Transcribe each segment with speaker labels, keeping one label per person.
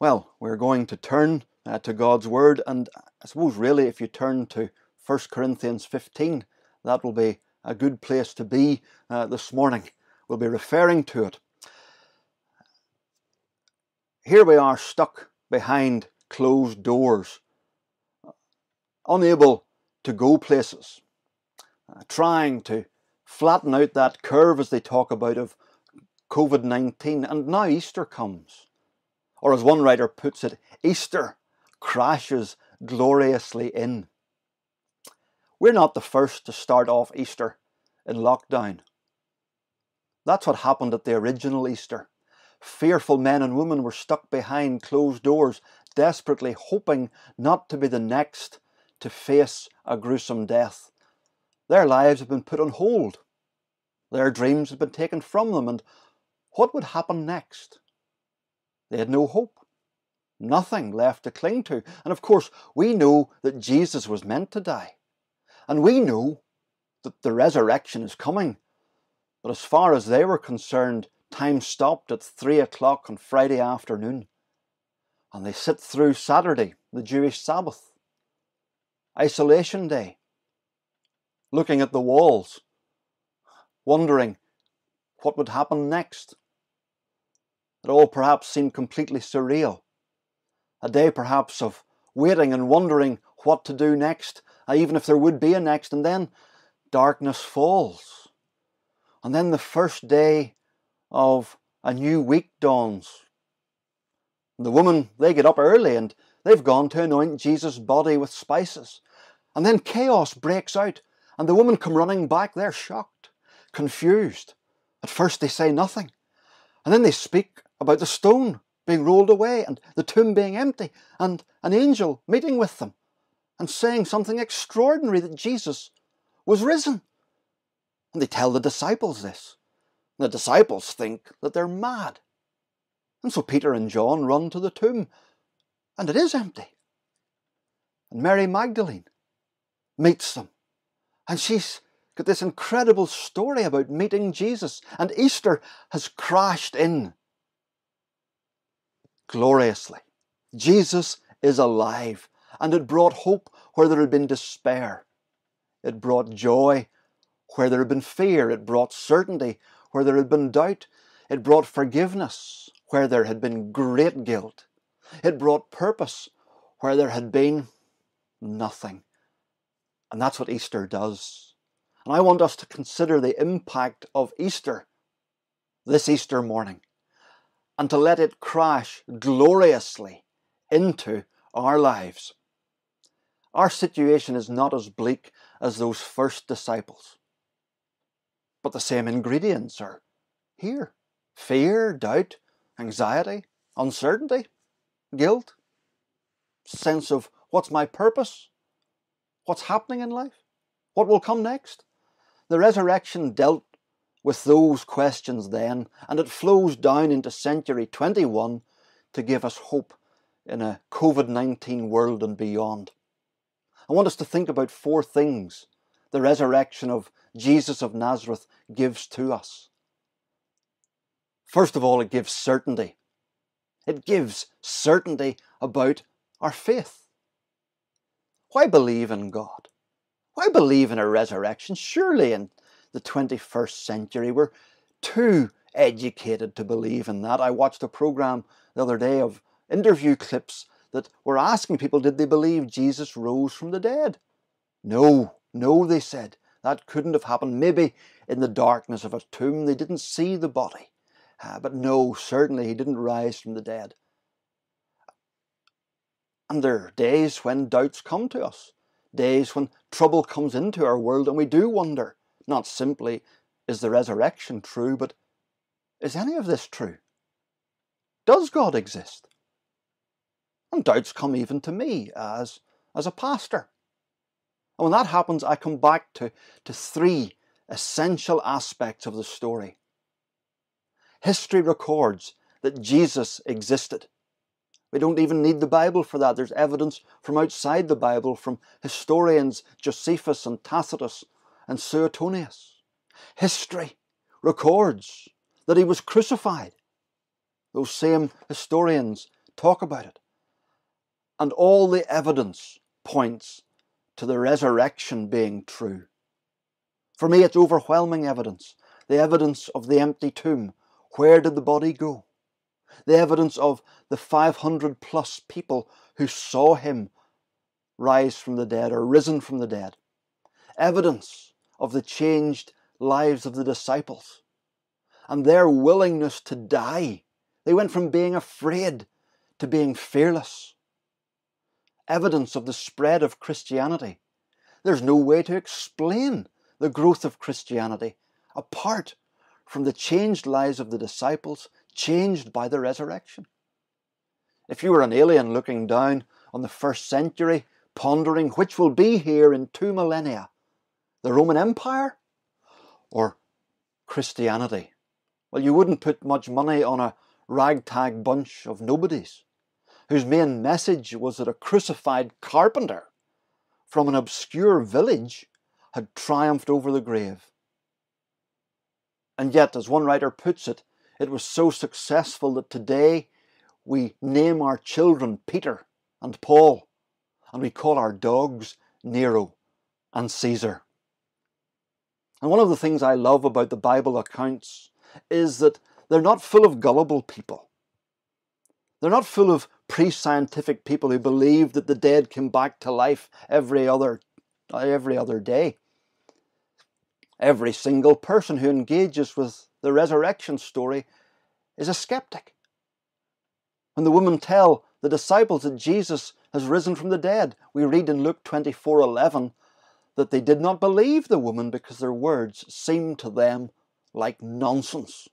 Speaker 1: Well, we're going to turn uh, to God's Word, and I suppose really if you turn to 1 Corinthians 15, that will be a good place to be uh, this morning. We'll be referring to it. Here we are stuck behind closed doors, unable to go places, uh, trying to flatten out that curve as they talk about of COVID 19, and now Easter comes. Or as one writer puts it, Easter crashes gloriously in. We're not the first to start off Easter in lockdown. That's what happened at the original Easter. Fearful men and women were stuck behind closed doors, desperately hoping not to be the next to face a gruesome death. Their lives had been put on hold. Their dreams had been taken from them, and what would happen next? They had no hope, nothing left to cling to. And of course, we know that Jesus was meant to die. And we know that the resurrection is coming. But as far as they were concerned, time stopped at three o'clock on Friday afternoon. And they sit through Saturday, the Jewish Sabbath, isolation day, looking at the walls, wondering what would happen next. It all perhaps seemed completely surreal. A day perhaps of waiting and wondering what to do next, uh, even if there would be a next, and then darkness falls. And then the first day of a new week dawns. The woman, they get up early and they've gone to anoint Jesus' body with spices. And then chaos breaks out, and the women come running back. They're shocked, confused. At first, they say nothing. And then they speak about the stone being rolled away and the tomb being empty and an angel meeting with them and saying something extraordinary that Jesus was risen. And they tell the disciples this. And the disciples think that they're mad. And so Peter and John run to the tomb, and it is empty. And Mary Magdalene meets them, and she's got this incredible story about meeting Jesus, and Easter has crashed in gloriously. Jesus is alive, and it brought hope where there had been despair. It brought joy where there had been fear. It brought certainty where there had been doubt. It brought forgiveness where there had been great guilt. It brought purpose where there had been nothing. And that's what Easter does. And I want us to consider the impact of Easter this Easter morning and to let it crash gloriously into our lives. Our situation is not as bleak as those first disciples, but the same ingredients are here fear, doubt, anxiety, uncertainty, guilt, sense of what's my purpose, what's happening in life, what will come next. The resurrection dealt with those questions then, and it flows down into century 21 to give us hope in a COVID 19 world and beyond. I want us to think about four things the resurrection of Jesus of Nazareth gives to us. First of all, it gives certainty. It gives certainty about our faith. Why believe in God? Why believe in a resurrection? Surely in the 21st century. We're too educated to believe in that. I watched a program the other day of interview clips that were asking people did they believe Jesus rose from the dead? No, no, they said. That couldn't have happened. Maybe in the darkness of a tomb they didn't see the body. Uh, but no, certainly he didn't rise from the dead. And there are days when doubts come to us, days when trouble comes into our world, and we do wonder not simply, is the resurrection true, but is any of this true? Does God exist? And doubts come even to me as, as a pastor. And when that happens, I come back to, to three essential aspects of the story. History records that Jesus existed. We don't even need the Bible for that. There's evidence from outside the Bible from historians Josephus and Tacitus and Suetonius. History records that he was crucified. Those same historians talk about it. And all the evidence points to the resurrection being true. For me, it's overwhelming evidence. The evidence of the empty tomb. Where did the body go? The evidence of the 500 plus people who saw him rise from the dead or risen from the dead. Evidence of the changed lives of the disciples and their willingness to die. They went from being afraid to being fearless. Evidence of the spread of Christianity. There's no way to explain the growth of Christianity apart from the changed lives of the disciples, changed by the resurrection. If you were an alien looking down on the first century, pondering which will be here in two millennia, the Roman Empire or Christianity, well, you wouldn't put much money on a ragtag bunch of nobodies whose main message was that a crucified carpenter from an obscure village had triumphed over the grave. And yet, as one writer puts it, it was so successful that today we name our children Peter and Paul, and we call our dogs Nero and Caesar. And one of the things I love about the Bible accounts is that they're not full of gullible people. They're not full of pre scientific people who believe that the dead come back to life every other, every other day. Every single person who engages with the resurrection story is a skeptic. When the women tell the disciples that Jesus has risen from the dead, we read in Luke 24:11 that they did not believe the woman because their words seemed to them like nonsense.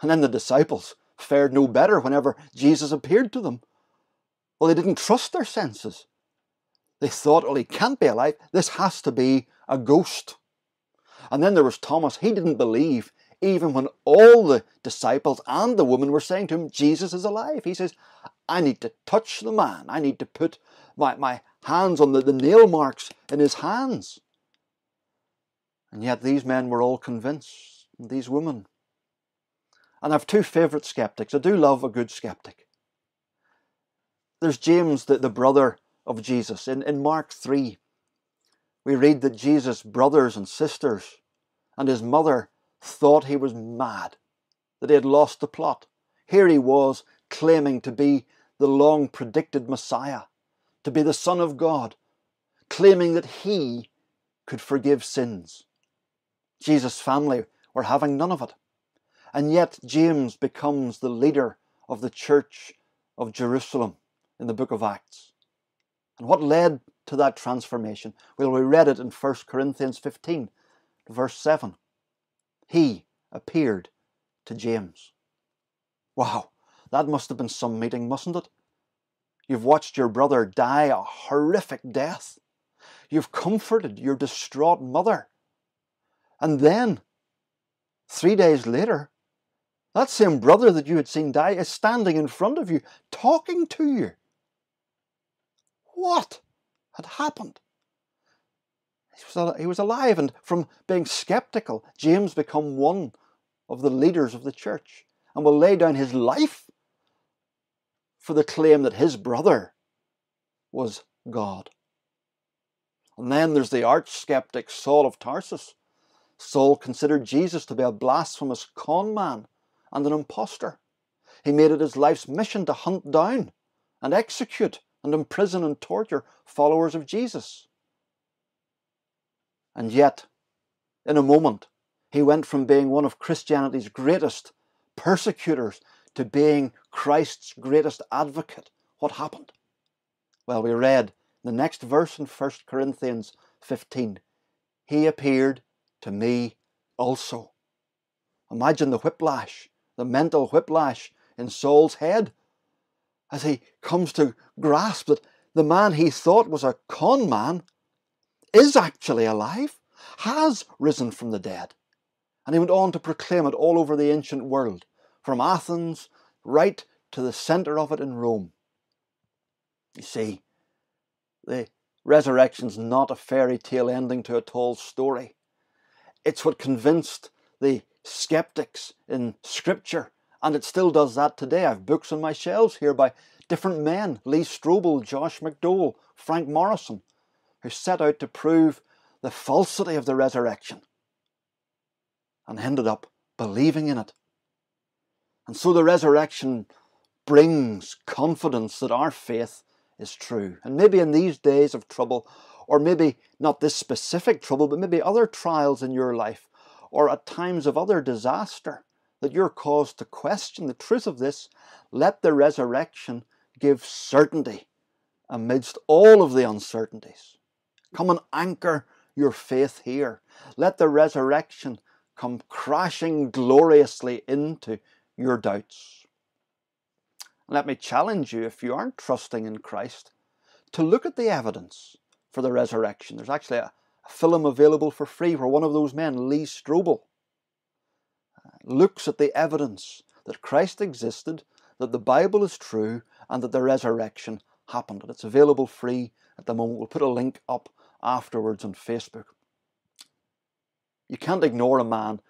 Speaker 1: And then the disciples fared no better whenever Jesus appeared to them. Well, they didn't trust their senses. They thought, well, he can't be alive. This has to be a ghost. And then there was Thomas. He didn't believe, even when all the disciples and the woman were saying to him, Jesus is alive. He says, I need to touch the man. I need to put my, my hands on the, the nail marks in his hands. And yet these men were all convinced, and these women. And I have two favourite skeptics. I do love a good skeptic. There's James, the, the brother of Jesus. In, in Mark 3, we read that Jesus' brothers and sisters and his mother thought he was mad, that he had lost the plot. Here he was claiming to be the long predicted Messiah, to be the Son of God, claiming that he could forgive sins. Jesus' family were having none of it. And yet, James becomes the leader of the church of Jerusalem in the book of Acts. And what led to that transformation? Well, we read it in 1 Corinthians 15, verse 7. He appeared to James. Wow, that must have been some meeting, mustn't it? You've watched your brother die a horrific death. You've comforted your distraught mother. And then, three days later, that same brother that you had seen die is standing in front of you, talking to you. What had happened? He was alive, and from being skeptical, James become one of the leaders of the church and will lay down his life for the claim that his brother was God. And then there's the arch skeptic Saul of Tarsus, Saul considered Jesus to be a blasphemous con man and an impostor. He made it his life's mission to hunt down and execute and imprison and torture followers of Jesus. And yet, in a moment, he went from being one of Christianity's greatest persecutors to being Christ's greatest advocate. What happened? Well, we read the next verse in 1 Corinthians 15. He appeared to me also. Imagine the whiplash, the mental whiplash in Saul's head as he comes to grasp that the man he thought was a con man is actually alive, has risen from the dead. And he went on to proclaim it all over the ancient world, from Athens right to the centre of it in Rome. You see, the resurrection's not a fairy tale ending to a tall story. It's what convinced the skeptics in Scripture And it still does that today. I have books on my shelves here by different men Lee Strobel, Josh McDowell, Frank Morison who set out to prove the falsity of the resurrection and ended up believing in it. And so the resurrection brings confidence that our faith is true. And maybe in these days of trouble, or maybe not this specific trouble, but maybe other trials in your life, or at times of other disaster, that you're caused to question the truth of this, let the resurrection give certainty amidst all of the uncertainties. Come and anchor your faith here. Let the resurrection come crashing gloriously into your doubts. Let me challenge you, if you aren't trusting in Christ, to look at the evidence for the resurrection. There's actually a, a film available for free where one of those men, Lee Strobel, uh, looks at the evidence that Christ existed, that the Bible is true, and that the resurrection happened. And it's available free at the moment. We'll put a link up afterwards on Facebook. You can't ignore a man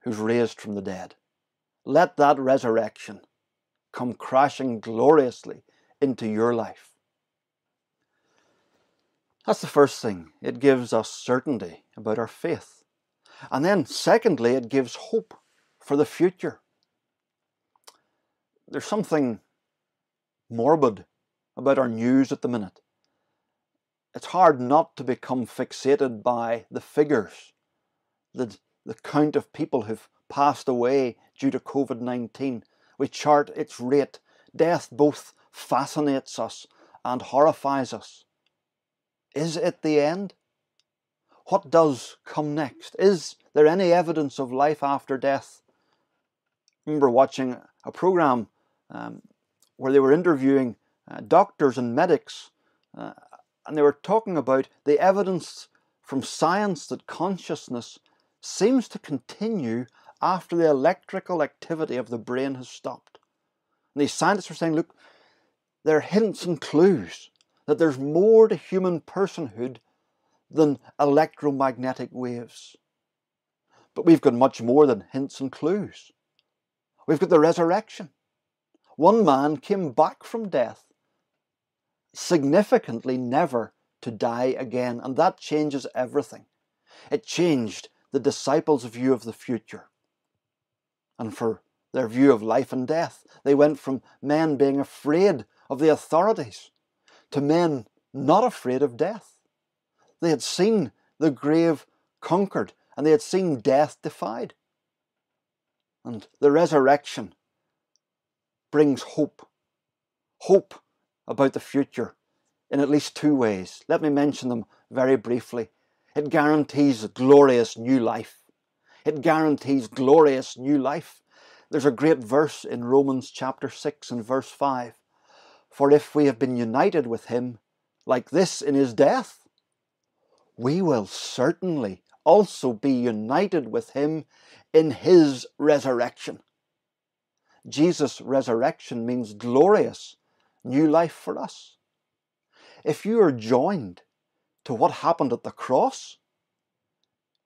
Speaker 1: who's raised from the dead. Let that resurrection come crashing gloriously into your life. That's the first thing. It gives us certainty about our faith. And then, secondly, it gives hope for the future. There's something morbid about our news at the minute. It's hard not to become fixated by the figures, the, the count of people who've passed away due to COVID 19. We chart its rate. Death both fascinates us and horrifies us. Is it the end? What does come next? Is there any evidence of life after death? I remember watching a program um, where they were interviewing uh, doctors and medics, uh, and they were talking about the evidence from science that consciousness seems to continue after the electrical activity of the brain has stopped. And these scientists were saying, look, there are hints and clues that there's more to human personhood than electromagnetic waves. But we've got much more than hints and clues. We've got the resurrection. One man came back from death, significantly never to die again, and that changes everything. It changed the disciples' view of the future and for their view of life and death. They went from men being afraid of the authorities to men not afraid of death. They had seen the grave conquered and they had seen death defied. And the resurrection brings hope. Hope about the future in at least two ways. Let me mention them very briefly. It guarantees glorious new life. It guarantees glorious new life. There's a great verse in Romans chapter 6 and verse 5. For if we have been united with him like this in his death, we will certainly also be united with him in his resurrection. Jesus' resurrection means glorious new life for us. If you are joined to what happened at the cross,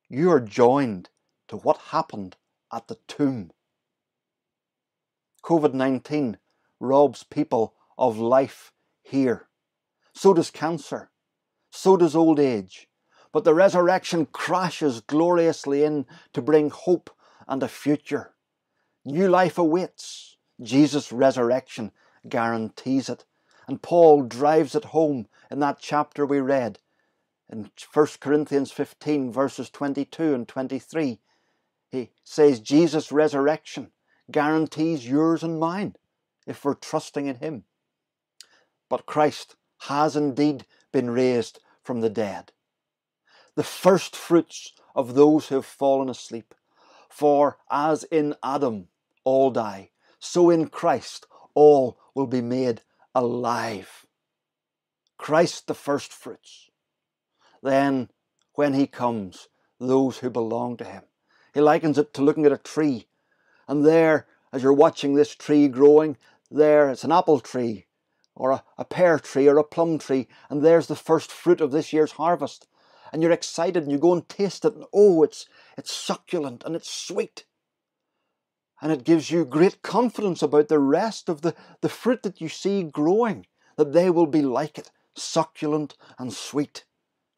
Speaker 1: you are joined to what happened at the tomb. COVID 19 robs people of life here. So does cancer. So does old age. But the resurrection crashes gloriously in to bring hope and a future. New life awaits. Jesus' resurrection guarantees it. And Paul drives it home in that chapter we read in 1 Corinthians 15, verses 22 and 23. He says Jesus' resurrection guarantees yours and mine if we're trusting in Him. But Christ has indeed been raised from the dead, the first fruits of those who have fallen asleep. For as in Adam all die, so in Christ all will be made alive. Christ the first fruits. Then, when he comes, those who belong to him. He likens it to looking at a tree, and there, as you're watching this tree growing, there it's an apple tree, or a, a pear tree or a plum tree, and there's the first fruit of this year's harvest. And you're excited and you go and taste it, and oh, it's, it's succulent and it's sweet. And it gives you great confidence about the rest of the, the fruit that you see growing, that they will be like it, succulent and sweet.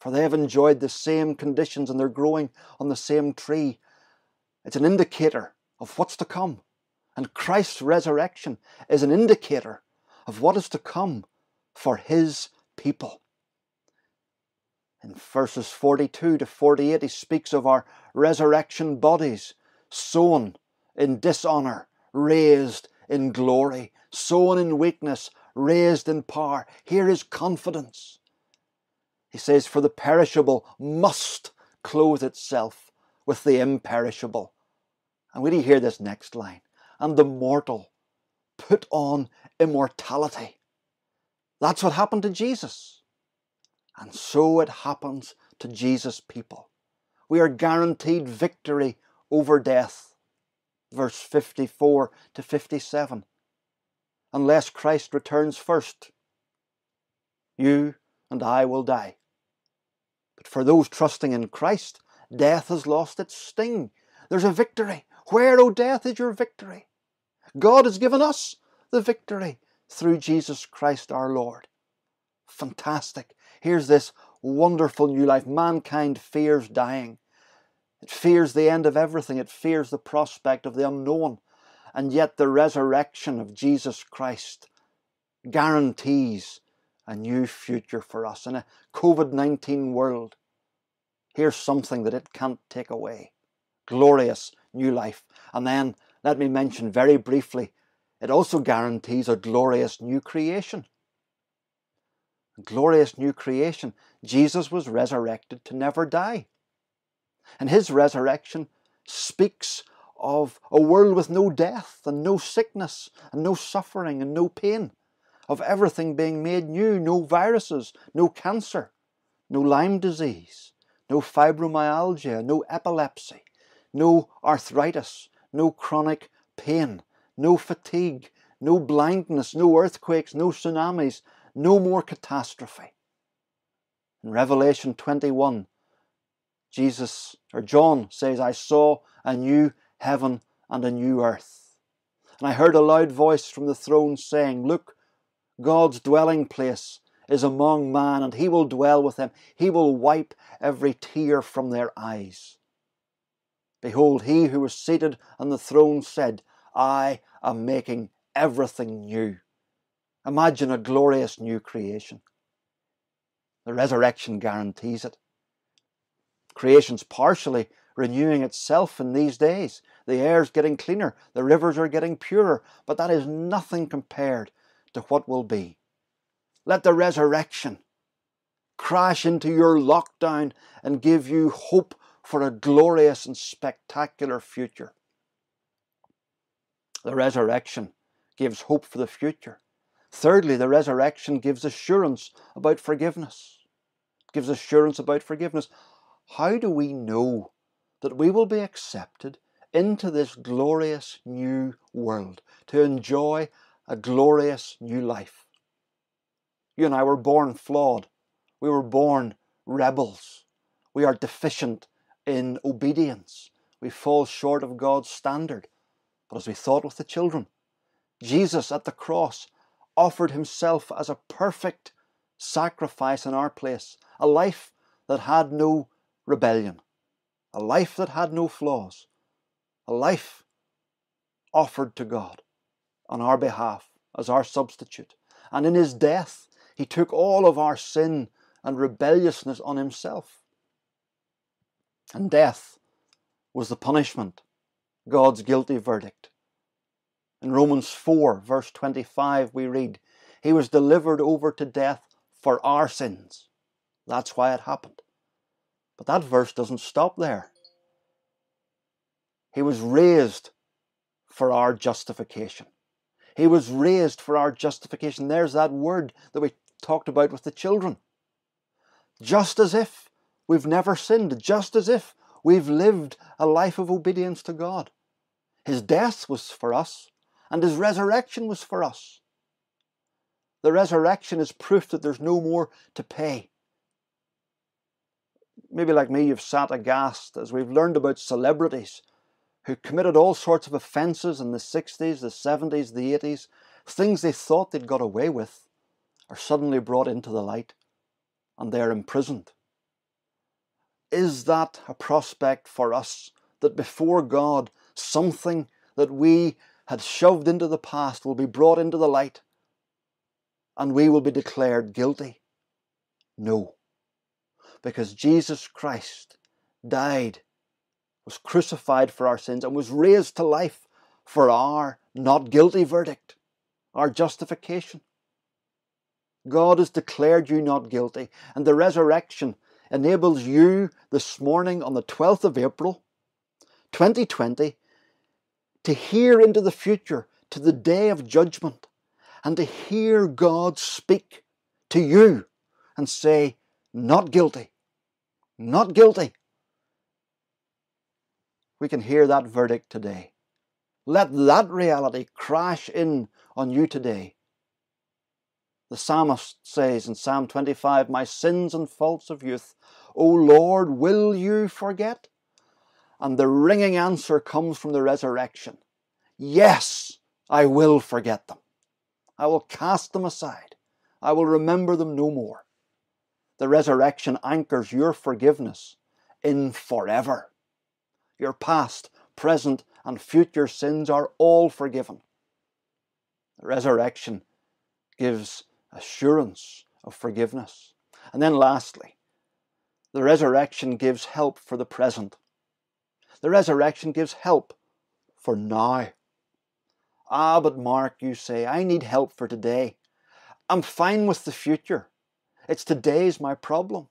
Speaker 1: For they have enjoyed the same conditions and they're growing on the same tree. It's an indicator of what's to come. And Christ's resurrection is an indicator of what is to come for his people. In verses 42 to 48, he speaks of our resurrection bodies, sown in dishonor, raised in glory, sown in weakness, raised in power. Here is confidence. He says, For the perishable must clothe itself with the imperishable. And we do hear this next line? And the mortal put on immortality. That's what happened to Jesus. And so it happens to Jesus' people. We are guaranteed victory over death. Verse 54 to 57. Unless Christ returns first, you and I will die. But for those trusting in Christ, death has lost its sting. There's a victory. Where, O death, is your victory? God has given us the victory through Jesus Christ our Lord. Fantastic. Here's this wonderful new life. Mankind fears dying. It fears the end of everything. It fears the prospect of the unknown. And yet the resurrection of Jesus Christ guarantees a new future for us. In a COVID 19 world, here's something that it can't take away glorious new life. And then let me mention very briefly it also guarantees a glorious new creation. A glorious new creation. Jesus was resurrected to never die. And his resurrection speaks of a world with no death and no sickness and no suffering and no pain, of everything being made new, no viruses, no cancer, no Lyme disease, no fibromyalgia, no epilepsy, no arthritis, no chronic pain, no fatigue, no blindness, no earthquakes, no tsunamis, no more catastrophe. In Revelation 21, Jesus or John says, I saw a new heaven and a new earth. And I heard a loud voice from the throne saying, Look, God's dwelling place is among man, and he will dwell with them. He will wipe every tear from their eyes. Behold, he who was seated on the throne said, I am making everything new. Imagine a glorious new creation. The resurrection guarantees it. Creation's partially renewing itself in these days. The air's getting cleaner, the rivers are getting purer, but that is nothing compared to what will be. Let the resurrection crash into your lockdown and give you hope for a glorious and spectacular future. The resurrection gives hope for the future. Thirdly, the resurrection gives assurance about forgiveness. Gives assurance about forgiveness. How do we know that we will be accepted into this glorious new world to enjoy a glorious new life? You and I were born flawed. We were born rebels. We are deficient in obedience. We fall short of God's standard. But as we thought with the children, Jesus at the cross offered himself as a perfect sacrifice in our place, a life that had no rebellion, a life that had no flaws, a life offered to God on our behalf as our substitute. And in his death, he took all of our sin and rebelliousness on himself. And death was the punishment God's guilty verdict. In Romans 4, verse 25, we read, He was delivered over to death for our sins. That's why it happened. But that verse doesn't stop there. He was raised for our justification. He was raised for our justification. There's that word that we talked about with the children. Just as if we've never sinned, just as if We've lived a life of obedience to God. His death was for us, and his resurrection was for us. The resurrection is proof that there's no more to pay. Maybe like me, you've sat aghast as we've learned about celebrities who committed all sorts of offences in the 60s, the 70s, the 80s, things they thought they'd got away with, are suddenly brought into the light and they're imprisoned. Is that a prospect for us that before God something that we had shoved into the past will be brought into the light and we will be declared guilty? No. Because Jesus Christ died, was crucified for our sins, and was raised to life for our not guilty verdict, our justification. God has declared you not guilty, and the resurrection enables you this morning on the 12th of April 2020 to hear into the future, to the day of judgment, and to hear God speak to you and say, Not guilty, not guilty. We can hear that verdict today. Let that reality crash in on you today. The psalmist says in Psalm 25, My sins and faults of youth, O Lord, will you forget? And the ringing answer comes from the resurrection Yes, I will forget them. I will cast them aside. I will remember them no more. The resurrection anchors your forgiveness in forever. Your past, present, and future sins are all forgiven. The resurrection gives assurance of forgiveness. And then, lastly, the resurrection gives help for the present. The resurrection gives help for now. Ah, but Mark, you say, I need help for today. I'm fine with the future. It's today's my problem.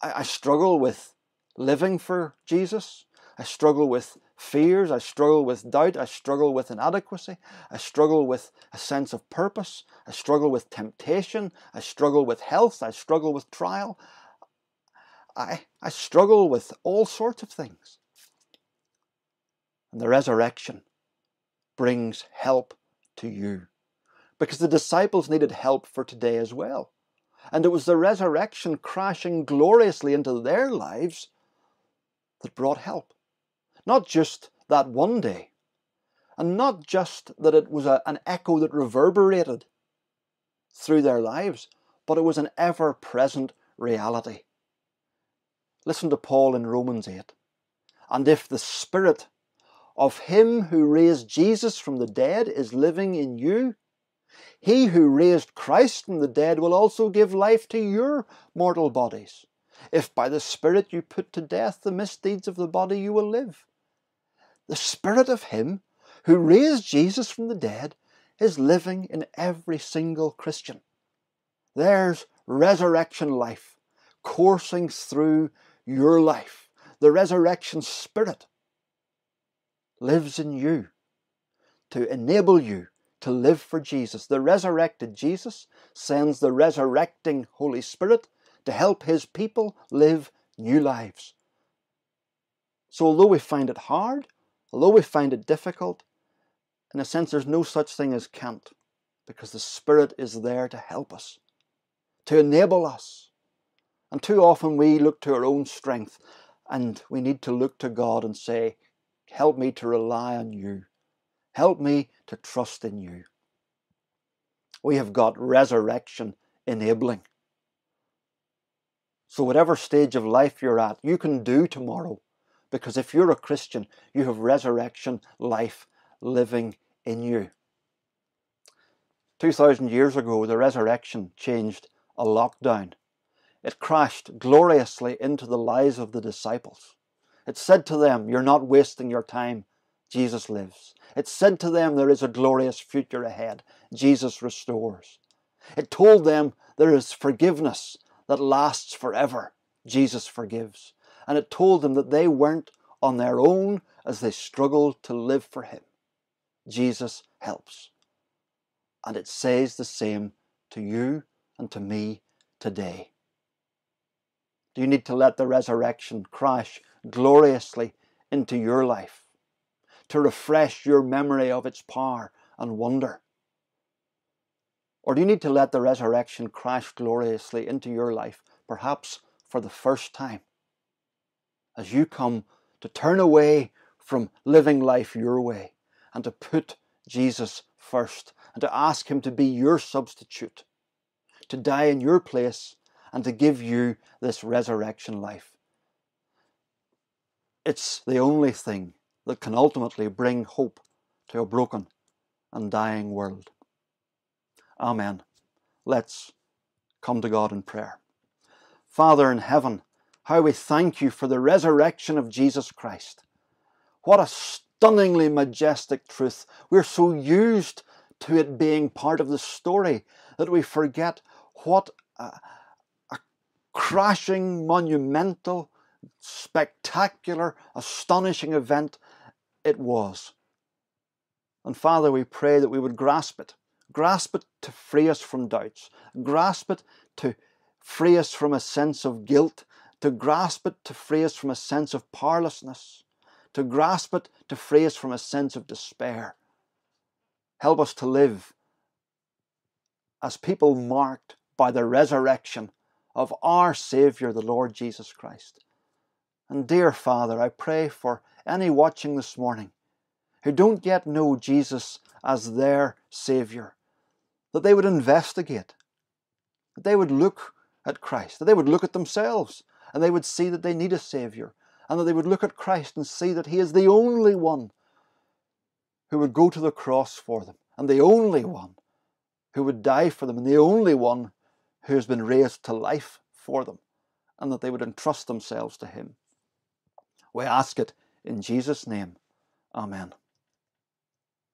Speaker 1: I, I struggle with living for Jesus. I struggle with fears. I struggle with doubt. I struggle with inadequacy. I struggle with a sense of purpose. I struggle with temptation. I struggle with health. I struggle with trial. I, I struggle with all sorts of things. And the resurrection brings help to you. Because the disciples needed help for today as well. And it was the resurrection crashing gloriously into their lives that brought help. Not just that one day, and not just that it was a, an echo that reverberated through their lives, but it was an ever present reality. Listen to Paul in Romans 8. And if the Spirit of Him who raised Jesus from the dead is living in you, He who raised Christ from the dead will also give life to your mortal bodies. If by the Spirit you put to death the misdeeds of the body, you will live. The Spirit of Him who raised Jesus from the dead is living in every single Christian. There's resurrection life coursing through your life. The resurrection spirit lives in you to enable you to live for Jesus. The resurrected Jesus sends the resurrecting Holy Spirit to help his people live new lives. So, although we find it hard, although we find it difficult, in a sense, there's no such thing as can't, because the Spirit is there to help us, to enable us, and too often we look to our own strength and we need to look to God and say, Help me to rely on you. Help me to trust in you. We have got resurrection enabling. So, whatever stage of life you're at, you can do tomorrow. Because if you're a Christian, you have resurrection life living in you. 2,000 years ago, the resurrection changed a lockdown it crashed gloriously into the lives of the disciples. It said to them, You're not wasting your time. Jesus lives. It said to them, There is a glorious future ahead. Jesus restores. It told them, There is forgiveness that lasts forever. Jesus forgives. And it told them that they weren't on their own as they struggled to live for Him. Jesus helps. And it says the same to you and to me today. Do you need to let the resurrection crash gloriously into your life to refresh your memory of its power and wonder? Or do you need to let the resurrection crash gloriously into your life, perhaps for the first time, as you come to turn away from living life your way and to put Jesus first and to ask Him to be your substitute, to die in your place and to give you this resurrection life. It's the only thing that can ultimately bring hope to a broken and dying world. Amen. Let's come to God in prayer. Father in heaven, how we thank you for the resurrection of Jesus Christ. What a stunningly majestic truth. We're so used to it being part of the story that we forget what a, a crashing, monumental, spectacular, astonishing event it was. And Father, we pray that we would grasp it, grasp it to free us from doubts, grasp it to free us from a sense of guilt, to grasp it to free us from a sense of powerlessness, to grasp it to free us from a sense of despair. Help us to live as people marked by the resurrection of our Saviour, the Lord Jesus Christ. And dear Father, I pray for any watching this morning who don't yet know Jesus as their Saviour, that they would investigate, that they would look at Christ, that they would look at themselves, and they would see that they need a Saviour, and that they would look at Christ and see that He is the only one who would go to the cross for them, and the only one who would die for them, and the only one who has been raised to life for them, and that they would entrust themselves to Him. We ask it in Jesus' name. Amen.